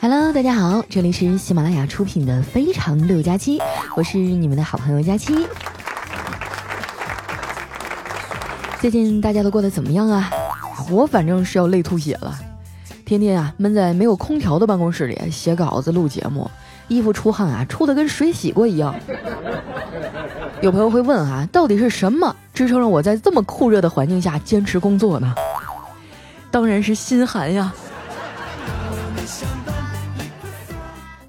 Hello，大家好，这里是喜马拉雅出品的《非常六加七》，我是你们的好朋友佳期。最近大家都过得怎么样啊？我反正是要累吐血了，天天啊闷在没有空调的办公室里写稿子、录节目，衣服出汗啊出的跟水洗过一样。有朋友会问啊，到底是什么支撑着我在这么酷热的环境下坚持工作呢？当然是心寒呀。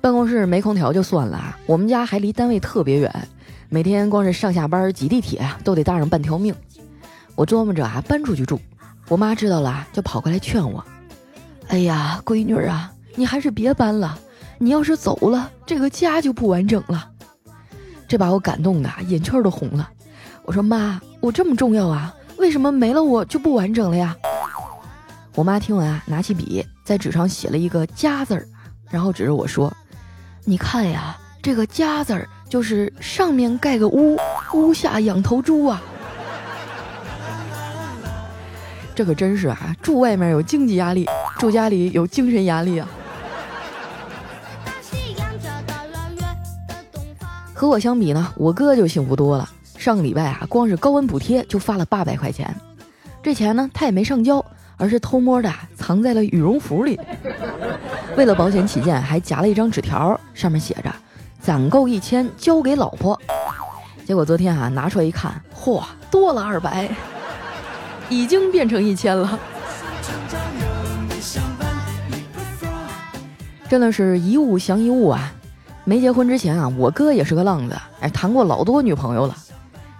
办公室没空调就算了，我们家还离单位特别远，每天光是上下班挤地铁都得搭上半条命。我琢磨着啊搬出去住，我妈知道了就跑过来劝我：“哎呀，闺女啊，你还是别搬了，你要是走了，这个家就不完整了。”这把我感动的眼圈都红了。我说：“妈，我这么重要啊？为什么没了我就不完整了呀？”我妈听完啊，拿起笔在纸上写了一个“家”字儿，然后指着我说。你看呀，这个家字儿就是上面盖个屋，屋下养头猪啊。这可真是啊，住外面有经济压力，住家里有精神压力啊。和我相比呢，我哥就幸福多了。上个礼拜啊，光是高温补贴就发了八百块钱，这钱呢他也没上交，而是偷摸的藏在了羽绒服里。为了保险起见，还夹了一张纸条，上面写着“攒够一千交给老婆”。结果昨天啊拿出来一看，嚯，多了二百，已经变成一千了。真的是一物降一物啊！没结婚之前啊，我哥也是个浪子，哎，谈过老多女朋友了。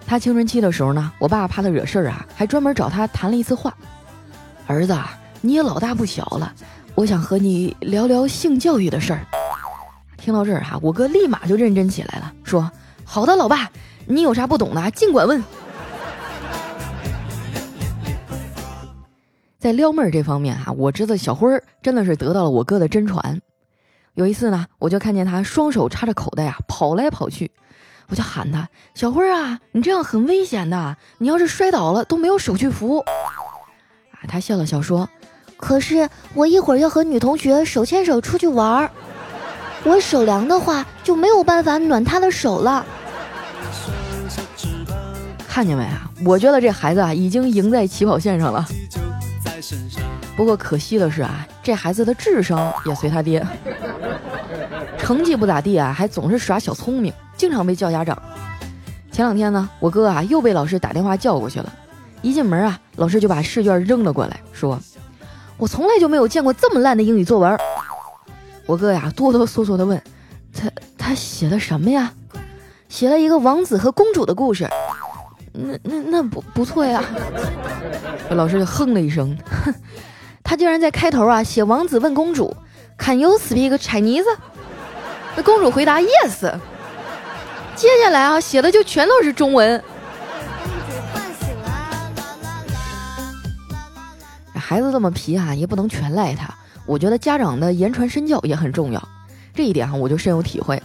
他青春期的时候呢，我爸怕他惹事儿啊，还专门找他谈了一次话：“儿子，你也老大不小了。”我想和你聊聊性教育的事儿。听到这儿哈，我哥立马就认真起来了，说：“好的，老爸，你有啥不懂的尽管问。”在撩妹儿这方面哈，我侄子小辉儿真的是得到了我哥的真传。有一次呢，我就看见他双手插着口袋呀，跑来跑去，我就喊他：“小辉儿啊，你这样很危险的，你要是摔倒了都没有手去扶。”他笑了笑说。可是我一会儿要和女同学手牵手出去玩儿，我手凉的话就没有办法暖她的手了。看见没啊？我觉得这孩子啊已经赢在起跑线上了。不过可惜的是啊，这孩子的智商也随他爹，成绩不咋地啊，还总是耍小聪明，经常被叫家长。前两天呢，我哥啊又被老师打电话叫过去了，一进门啊，老师就把试卷扔了过来，说。我从来就没有见过这么烂的英语作文。我哥呀哆哆嗦嗦的问：“他他写的什么呀？”写了一个王子和公主的故事。那那那不不错呀。老师就哼了一声，哼，他竟然在开头啊写王子问公主：“Can you speak Chinese？” 那公主回答：“Yes。”接下来啊写的就全都是中文。孩子这么皮啊，也不能全赖他。我觉得家长的言传身教也很重要，这一点哈我就深有体会。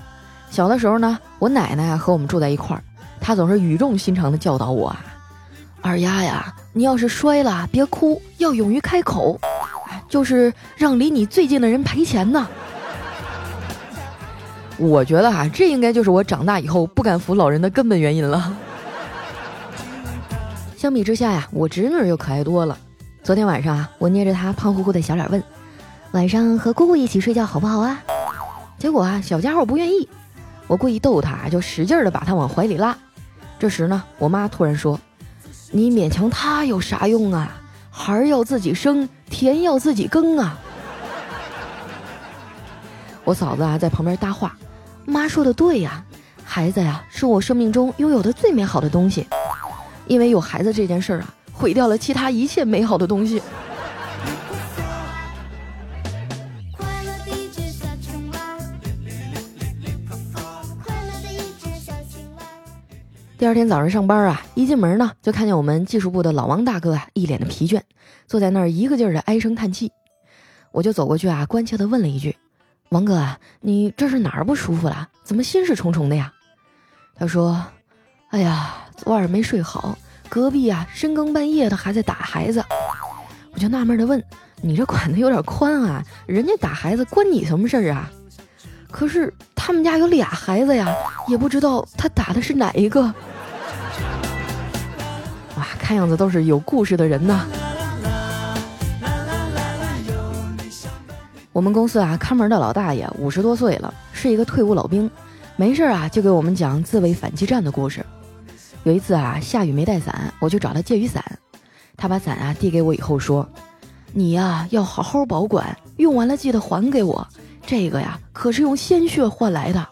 小的时候呢，我奶奶啊和我们住在一块儿，她总是语重心长地教导我啊：“二丫呀，你要是摔了，别哭，要勇于开口，就是让离你最近的人赔钱呢。”我觉得哈，这应该就是我长大以后不敢扶老人的根本原因了。相比之下呀，我侄女又可爱多了。昨天晚上啊，我捏着她胖乎乎的小脸问：“晚上和姑姑一起睡觉好不好啊？”结果啊，小家伙不愿意。我故意逗他，就使劲的把他往怀里拉。这时呢，我妈突然说：“你勉强他有啥用啊？孩儿要自己生，田要自己耕啊！” 我嫂子啊在旁边搭话：“妈说的对呀，孩子呀是我生命中拥有的最美好的东西，因为有孩子这件事儿啊。”毁掉了其他一切美好的东西。第二天早上上班啊，一进门呢，就看见我们技术部的老王大哥啊，一脸的疲倦，坐在那儿一个劲儿的唉声叹气。我就走过去啊，关切的问了一句：“王哥啊，你这是哪儿不舒服了？怎么心事重重的呀？”他说：“哎呀，昨晚没睡好。”隔壁啊，深更半夜的还在打孩子，我就纳闷的问：“你这管的有点宽啊，人家打孩子关你什么事儿啊？”可是他们家有俩孩子呀，也不知道他打的是哪一个。哇，看样子都是有故事的人呐。我们公司啊，看门的老大爷五十多岁了，是一个退伍老兵，没事啊就给我们讲自卫反击战的故事。有一次啊，下雨没带伞，我就找他借雨伞。他把伞啊递给我以后说：“你呀要好好保管，用完了记得还给我。这个呀可是用鲜血换来的。”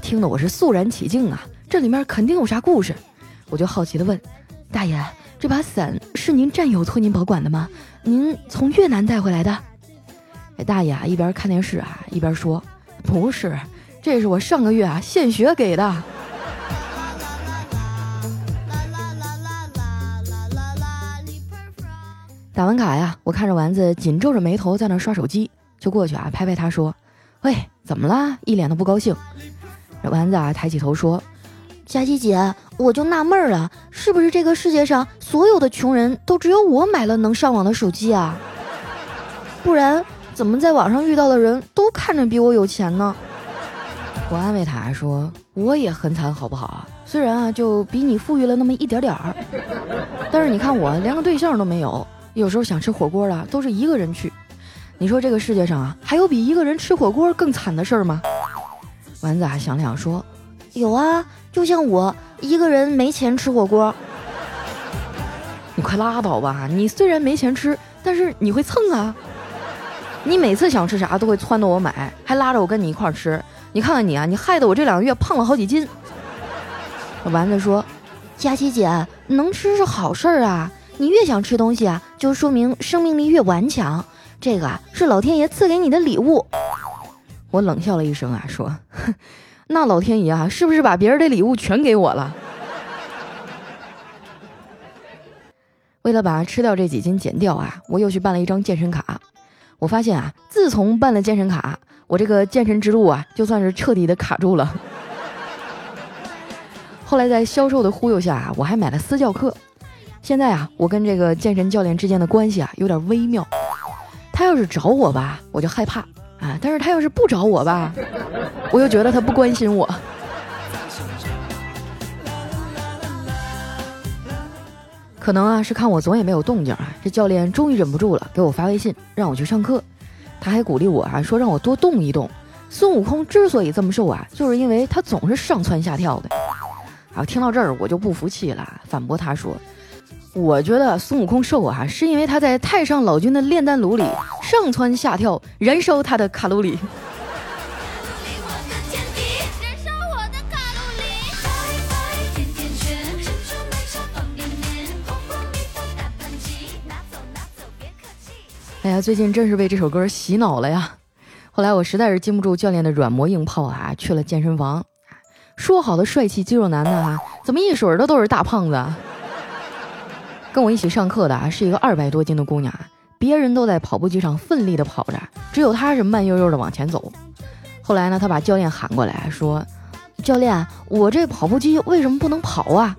听得我是肃然起敬啊，这里面肯定有啥故事。我就好奇的问：“大爷，这把伞是您战友托您保管的吗？您从越南带回来的？”这大爷啊一边看电视啊一边说：“不是，这是我上个月啊献血给的。”打完卡呀，我看着丸子紧皱着眉头在那刷手机，就过去啊拍拍他说：“喂，怎么了？一脸的不高兴。”这丸子啊抬起头说：“佳琪姐，我就纳闷了，是不是这个世界上所有的穷人都只有我买了能上网的手机啊？不然怎么在网上遇到的人都看着比我有钱呢？”我安慰他说：“我也很惨，好不好？虽然啊就比你富裕了那么一点点儿，但是你看我连个对象都没有。”有时候想吃火锅了，都是一个人去。你说这个世界上啊，还有比一个人吃火锅更惨的事儿吗？丸子啊想了想说：“有啊，就像我一个人没钱吃火锅。”你快拉倒吧！你虽然没钱吃，但是你会蹭啊。你每次想吃啥都会撺掇我买，还拉着我跟你一块儿吃。你看看你啊，你害得我这两个月胖了好几斤。丸子说：“佳琪姐，能吃是好事儿啊。”你越想吃东西啊，就说明生命力越顽强。这个啊，是老天爷赐给你的礼物。我冷笑了一声啊，说：“那老天爷啊，是不是把别人的礼物全给我了？” 为了把吃掉这几斤减掉啊，我又去办了一张健身卡。我发现啊，自从办了健身卡，我这个健身之路啊，就算是彻底的卡住了。后来在销售的忽悠下，我还买了私教课。现在啊，我跟这个健身教练之间的关系啊有点微妙。他要是找我吧，我就害怕啊；但是他要是不找我吧，我又觉得他不关心我。可能啊是看我总也没有动静啊，这教练终于忍不住了，给我发微信让我去上课。他还鼓励我啊，说让我多动一动。孙悟空之所以这么瘦啊，就是因为他总是上蹿下跳的。啊，听到这儿我就不服气了，反驳他说。我觉得孙悟空瘦啊，是因为他在太上老君的炼丹炉里上蹿下跳，燃烧他的卡路里。哎呀，最近真是被这首歌洗脑了呀！后来我实在是经不住教练的软磨硬泡啊，去了健身房。说好的帅气肌肉男呢？怎么一水儿的都是大胖子？跟我一起上课的啊，是一个二百多斤的姑娘，别人都在跑步机上奋力的跑着，只有她是慢悠悠的往前走。后来呢，她把教练喊过来说：“教练，我这跑步机为什么不能跑啊？”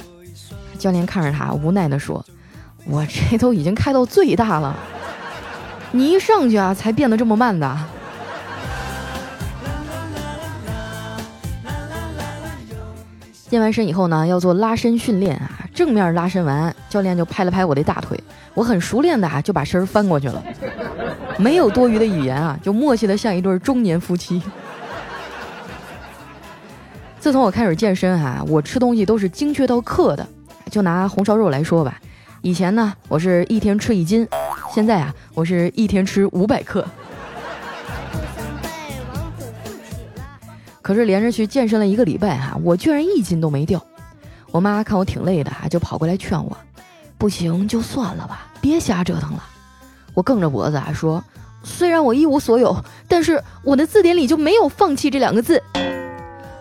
教练看着她，无奈的说：“我这都已经开到最大了，你一上去啊，才变得这么慢的。”健完身以后呢，要做拉伸训练啊。正面拉伸完，教练就拍了拍我的大腿，我很熟练的啊就把身翻过去了，没有多余的语言啊，就默契的像一对中年夫妻。自从我开始健身哈，我吃东西都是精确到克的。就拿红烧肉来说吧，以前呢我是一天吃一斤，现在啊我是一天吃五百克。可是连着去健身了一个礼拜哈，我居然一斤都没掉。我妈看我挺累的，就跑过来劝我：“不行就算了吧，别瞎折腾了。”我梗着脖子啊说：“虽然我一无所有，但是我的字典里就没有放弃这两个字。”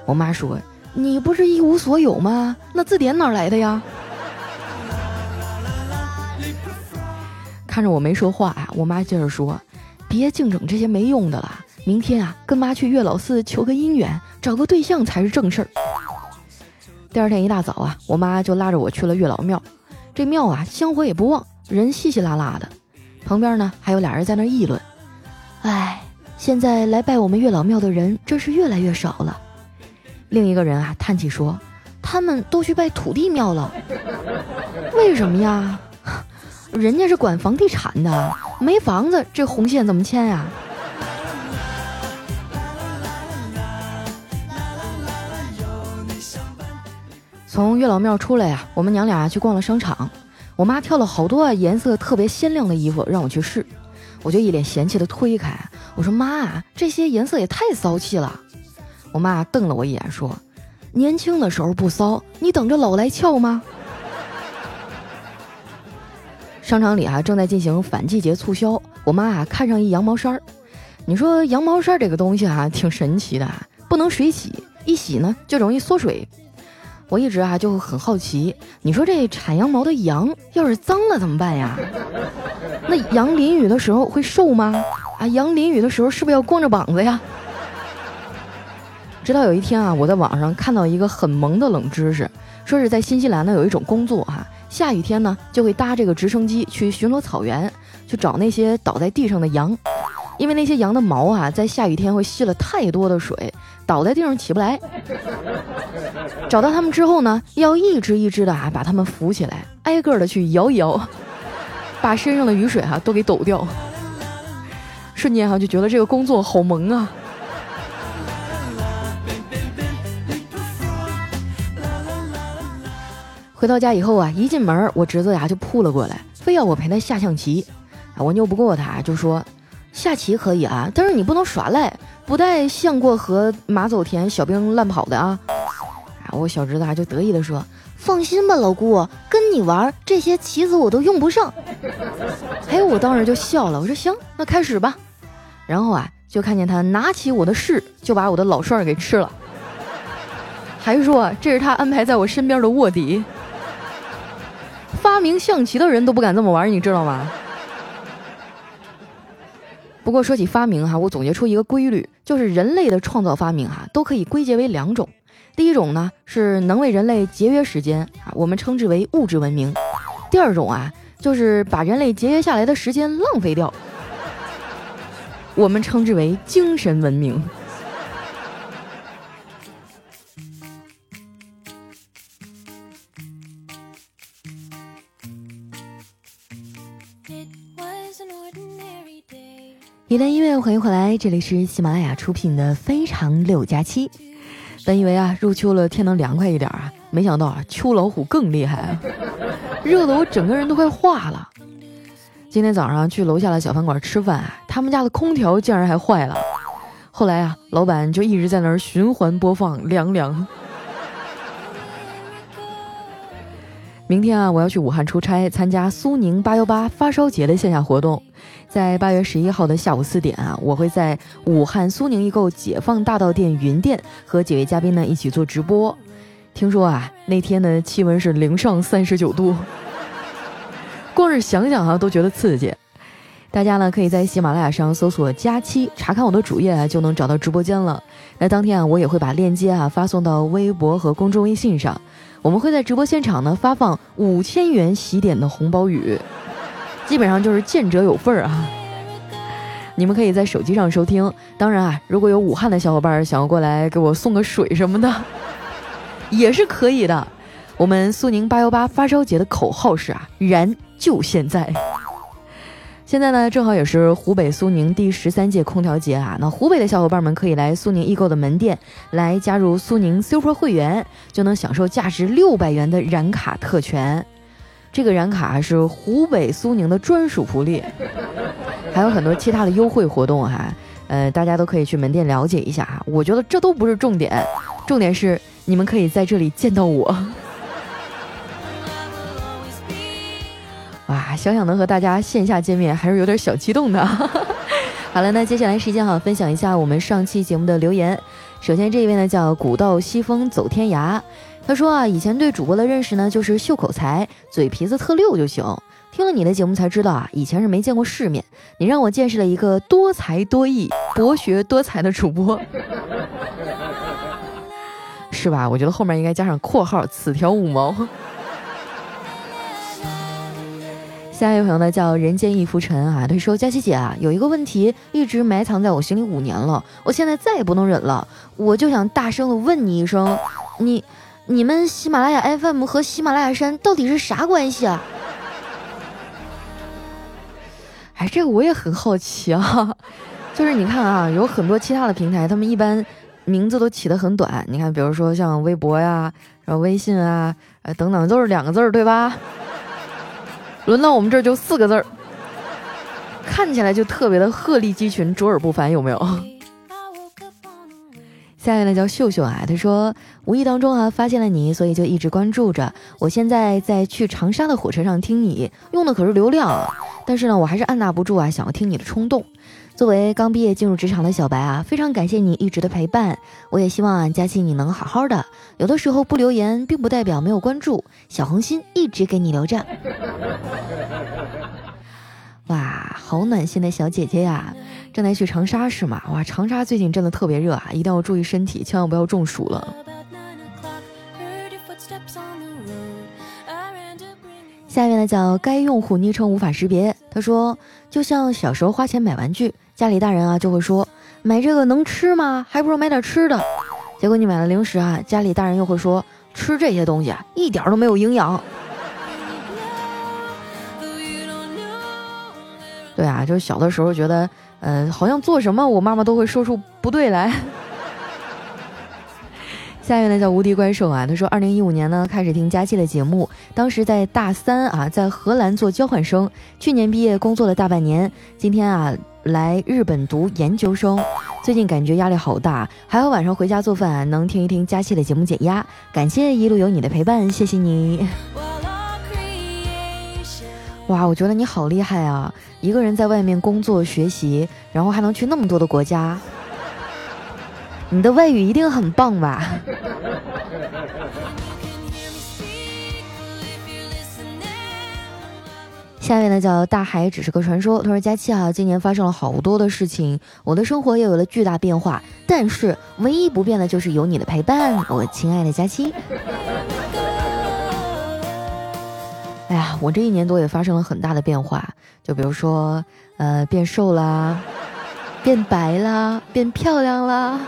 我妈说：“你不是一无所有吗？那字典哪来的呀？”看着我没说话啊，我妈接着说：“别净整这些没用的了，明天啊，跟妈去月老寺求个姻缘，找个对象才是正事儿。”第二天一大早啊，我妈就拉着我去了月老庙。这庙啊，香火也不旺，人稀稀拉拉的。旁边呢还有俩人在那议论：“哎，现在来拜我们月老庙的人真是越来越少了。”另一个人啊叹气说：“他们都去拜土地庙了，为什么呀？人家是管房地产的，没房子这红线怎么牵呀？”从月老庙出来呀，我们娘俩去逛了商场。我妈挑了好多颜色特别鲜亮的衣服让我去试，我就一脸嫌弃的推开，我说妈，这些颜色也太骚气了。我妈瞪了我一眼说：“年轻的时候不骚，你等着老来俏吗？”商场里啊正在进行反季节促销，我妈啊看上一羊毛衫儿。你说羊毛衫这个东西啊挺神奇的，不能水洗，一洗呢就容易缩水。我一直啊就很好奇，你说这产羊毛的羊要是脏了怎么办呀？那羊淋雨的时候会瘦吗？啊，羊淋雨的时候是不是要光着膀子呀？直到有一天啊，我在网上看到一个很萌的冷知识，说是在新西兰呢有一种工作哈，下雨天呢就会搭这个直升机去巡逻草原，去找那些倒在地上的羊，因为那些羊的毛啊在下雨天会吸了太多的水。倒在地上起不来，找到他们之后呢，要一只一只的啊把他们扶起来，挨个的去摇一摇，把身上的雨水哈都给抖掉。瞬间哈就觉得这个工作好萌啊！回到家以后啊，一进门我侄子呀就扑了过来，非要我陪他下象棋。啊，我拗不过他，就说下棋可以啊，但是你不能耍赖。不带象过河，马走田，小兵乱跑的啊！啊，我小侄子就得意的说：“放心吧，老姑，跟你玩这些棋子我都用不上。”哎，我当时就笑了，我说：“行，那开始吧。”然后啊，就看见他拿起我的士，就把我的老帅给吃了，还说这是他安排在我身边的卧底。发明象棋的人都不敢这么玩，你知道吗？不过说起发明哈，我总结出一个规律，就是人类的创造发明哈都可以归结为两种。第一种呢是能为人类节约时间啊，我们称之为物质文明；第二种啊就是把人类节约下来的时间浪费掉，我们称之为精神文明。欢迎回来，这里是喜马拉雅出品的《非常六加七》。本以为啊，入秋了天能凉快一点啊，没想到啊，秋老虎更厉害啊，热得我整个人都快化了。今天早上去楼下的小饭馆吃饭啊，他们家的空调竟然还坏了。后来啊，老板就一直在那儿循环播放《凉凉》。明天啊，我要去武汉出差，参加苏宁八幺八发烧节的线下活动。在八月十一号的下午四点啊，我会在武汉苏宁易购解放大道店云店和几位嘉宾呢一起做直播。听说啊，那天的气温是零上三十九度，光是想想啊都觉得刺激。大家呢可以在喜马拉雅上搜索“佳期”，查看我的主页啊就能找到直播间了。那当天啊，我也会把链接啊发送到微博和公众微信上。我们会在直播现场呢发放五千元喜点的红包雨，基本上就是见者有份儿啊！你们可以在手机上收听，当然啊，如果有武汉的小伙伴想要过来给我送个水什么的，也是可以的。我们苏宁八幺八发烧节的口号是啊，燃就现在。现在呢，正好也是湖北苏宁第十三届空调节啊。那湖北的小伙伴们可以来苏宁易购的门店来加入苏宁 Super 会员，就能享受价值六百元的燃卡特权。这个燃卡是湖北苏宁的专属福利，还有很多其他的优惠活动哈。呃，大家都可以去门店了解一下哈。我觉得这都不是重点，重点是你们可以在这里见到我。哇，想想能和大家线下见面，还是有点小激动的。好了，那接下来时间哈，分享一下我们上期节目的留言。首先这一位呢叫古道西风走天涯，他说啊，以前对主播的认识呢就是秀口才，嘴皮子特溜就行。听了你的节目才知道啊，以前是没见过世面。你让我见识了一个多才多艺、博学多才的主播，是吧？我觉得后面应该加上括号，此条五毛。下一位朋友呢叫人间易浮尘啊，他说：佳琪姐啊，有一个问题一直埋藏在我心里五年了，我现在再也不能忍了，我就想大声的问你一声，你你们喜马拉雅 FM 和喜马拉雅山到底是啥关系啊？哎，这个我也很好奇啊，就是你看啊，有很多其他的平台，他们一般名字都起得很短，你看，比如说像微博呀、然后微信啊，呃等等，都是两个字儿，对吧？轮到我们这儿就四个字儿，看起来就特别的鹤立鸡群、卓尔不凡，有没有？下一位呢叫秀秀啊，他说无意当中啊发现了你，所以就一直关注着。我现在在去长沙的火车上听你，用的可是流量，但是呢我还是按捺不住啊想要听你的冲动。作为刚毕业进入职场的小白啊，非常感谢你一直的陪伴。我也希望佳琪你能好好的。有的时候不留言，并不代表没有关注，小红心一直给你留着。哇，好暖心的小姐姐呀！正在去长沙是吗？哇，长沙最近真的特别热啊，一定要注意身体，千万不要中暑了。下面呢叫该用户昵称无法识别，他说就像小时候花钱买玩具，家里大人啊就会说买这个能吃吗？还不如买点吃的。结果你买了零食啊，家里大人又会说吃这些东西啊一点都没有营养。对啊，就是小的时候觉得，呃，好像做什么我妈妈都会说出不对来。下一位呢叫无敌怪兽啊，他说二零一五年呢开始听佳期的节目，当时在大三啊，在荷兰做交换生，去年毕业工作了大半年，今天啊来日本读研究生，最近感觉压力好大，还好晚上回家做饭能听一听佳期的节目解压，感谢一路有你的陪伴，谢谢你。哇，我觉得你好厉害啊！一个人在外面工作学习，然后还能去那么多的国家，你的外语一定很棒吧？下面呢叫大海只是个传说。他说：“佳期啊，今年发生了好多的事情，我的生活也有了巨大变化，但是唯一不变的就是有你的陪伴，我亲爱的佳期。”哎呀，我这一年多也发生了很大的变化，就比如说，呃，变瘦啦，变白啦，变漂亮啦。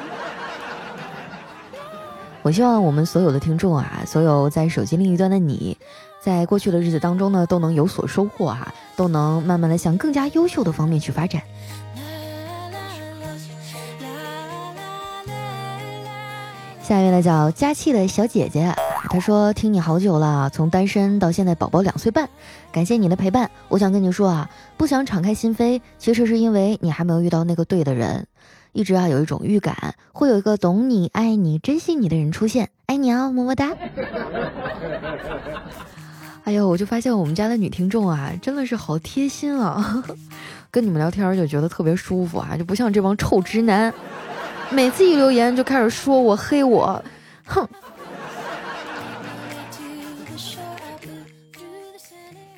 我希望我们所有的听众啊，所有在手机另一端的你，在过去的日子当中呢，都能有所收获哈，都能慢慢的向更加优秀的方面去发展。下一位呢，叫佳气的小姐姐。她说：“听你好久了，从单身到现在宝宝两岁半，感谢你的陪伴。我想跟你说啊，不想敞开心扉，其实是因为你还没有遇到那个对的人。一直啊有一种预感，会有一个懂你、爱你、珍惜你的人出现。爱你啊，么么哒。哎呦，我就发现我们家的女听众啊，真的是好贴心啊，跟你们聊天就觉得特别舒服啊，就不像这帮臭直男，每次一留言就开始说我、黑我，哼。”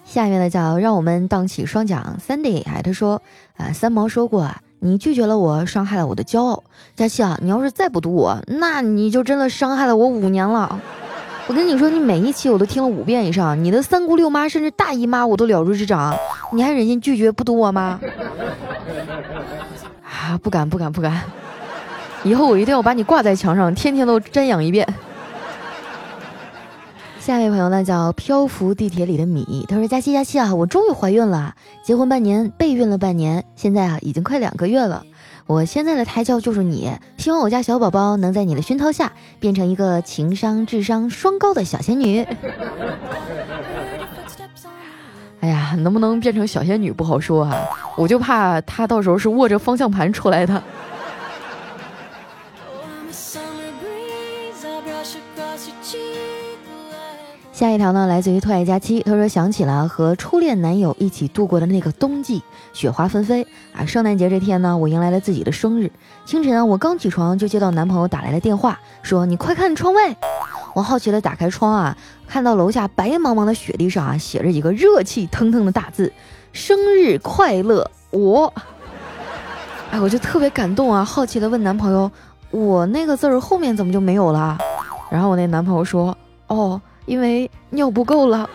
下面的叫让我们荡起双桨，Sandy，哎，他说，啊，三毛说过啊，你拒绝了我，伤害了我的骄傲。佳期啊，你要是再不读我，那你就真的伤害了我五年了。我跟你说，你每一期我都听了五遍以上，你的三姑六妈甚至大姨妈我都了如指掌，你还忍心拒绝不读我吗？啊，不敢不敢不敢，以后我一定要把你挂在墙上，天天都瞻仰一遍。下一位朋友呢叫漂浮地铁里的米，他说：“佳期佳期啊，我终于怀孕了，结婚半年，备孕了半年，现在啊已经快两个月了。我现在的胎教就是你，希望我家小宝宝能在你的熏陶下变成一个情商智商双高的小仙女。哎呀，能不能变成小仙女不好说啊，我就怕他到时候是握着方向盘出来的。”一条呢，来自于特爱佳期。他说想起了和初恋男友一起度过的那个冬季，雪花纷飞啊！圣诞节这天呢，我迎来了自己的生日。清晨啊，我刚起床就接到男朋友打来的电话，说你快看窗外。我好奇的打开窗啊，看到楼下白茫茫的雪地上啊，写着几个热气腾腾的大字：生日快乐，我。哎，我就特别感动啊，好奇的问男朋友，我那个字儿后面怎么就没有了？然后我那男朋友说，哦。因为尿不够了。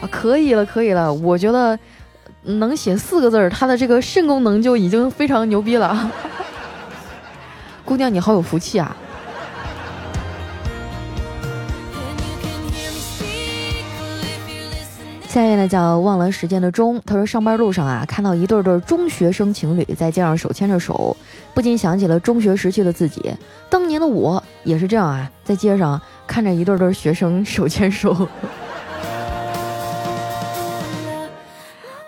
啊，可以了，可以了，我觉得能写四个字儿，他的这个肾功能就已经非常牛逼了。姑娘，你好有福气啊！下一位呢叫忘了时间的钟，他说上班路上啊，看到一对对中学生情侣在街上手牵着手，不禁想起了中学时期的自己，当年的我也是这样啊，在街上看着一对对学生手牵手，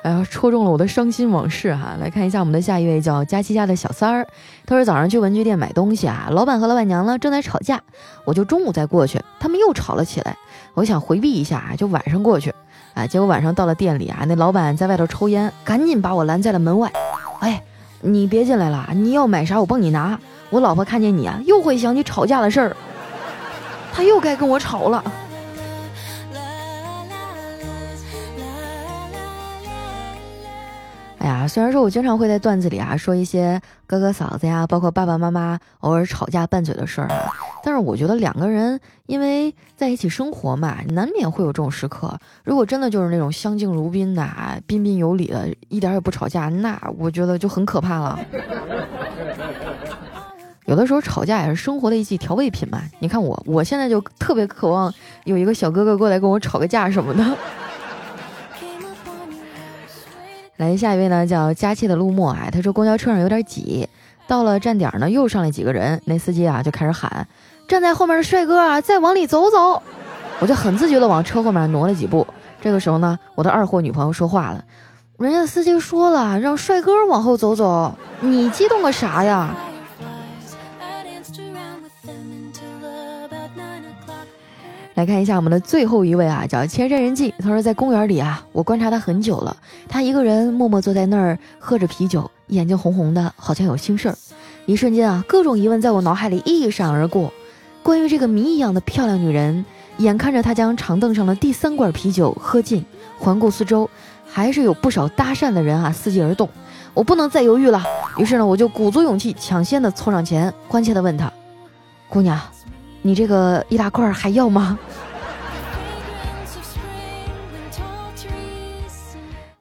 哎呀，戳中了我的伤心往事哈。来看一下我们的下一位叫佳琪家的小三儿，他说早上去文具店买东西啊，老板和老板娘呢正在吵架，我就中午再过去，他们又吵了起来，我想回避一下，就晚上过去。啊！结果晚上到了店里啊，那老板在外头抽烟，赶紧把我拦在了门外。哎，你别进来了，你要买啥我帮你拿。我老婆看见你啊，又会想起吵架的事儿，她又该跟我吵了。虽然说我经常会在段子里啊说一些哥哥嫂子呀，包括爸爸妈妈偶尔吵架拌嘴的事儿啊。但是我觉得两个人因为在一起生活嘛，难免会有这种时刻。如果真的就是那种相敬如宾的、彬彬有礼的，一点也不吵架，那我觉得就很可怕了。有的时候吵架也是生活的一剂调味品嘛。你看我，我现在就特别渴望有一个小哥哥过来跟我吵个架什么的。来，下一位呢，叫佳期的陆墨啊，他说公交车上有点挤，到了站点呢，又上来几个人，那司机啊就开始喊。站在后面的帅哥啊，再往里走走，我就很自觉的往车后面挪了几步。这个时候呢，我的二货女朋友说话了：“人家司机说了，让帅哥往后走走，你激动个啥呀？”来看一下我们的最后一位啊，叫千山人迹。他说在公园里啊，我观察他很久了，他一个人默默坐在那儿喝着啤酒，眼睛红红的，好像有心事儿。一瞬间啊，各种疑问在我脑海里一闪而过。关于这个谜一样的漂亮女人，眼看着她将长凳上的第三罐啤酒喝尽，环顾四周，还是有不少搭讪的人啊伺机而动。我不能再犹豫了，于是呢，我就鼓足勇气，抢先的凑上前，关切的问她：“姑娘，你这个易拉罐还要吗？”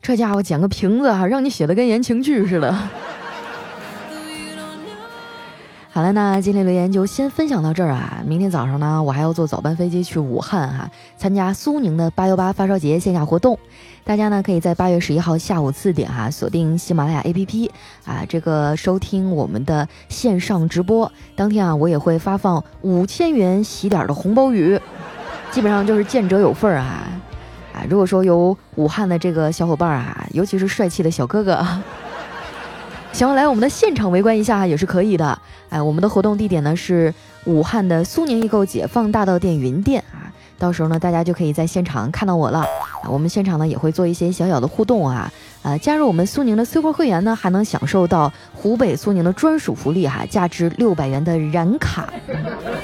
这家伙捡个瓶子啊，让你写的跟言情剧似的。好了，那今天留言就先分享到这儿啊！明天早上呢，我还要坐早班飞机去武汉哈，参加苏宁的八幺八发烧节线下活动。大家呢可以在八月十一号下午四点哈，锁定喜马拉雅 APP 啊，这个收听我们的线上直播。当天啊，我也会发放五千元喜点的红包雨，基本上就是见者有份儿啊！啊，如果说有武汉的这个小伙伴啊，尤其是帅气的小哥哥。想要来我们的现场围观一下也是可以的，哎，我们的活动地点呢是武汉的苏宁易购解放大道店云店啊，到时候呢大家就可以在现场看到我了啊。我们现场呢也会做一些小小的互动啊，呃，加入我们苏宁的 Super 会员呢还能享受到湖北苏宁的专属福利哈，价值六百元的燃卡，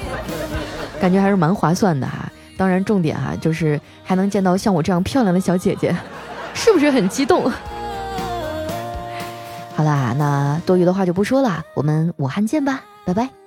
感觉还是蛮划算的哈。当然重点哈就是还能见到像我这样漂亮的小姐姐，是不是很激动？好啦，那多余的话就不说了，我们武汉见吧，拜拜。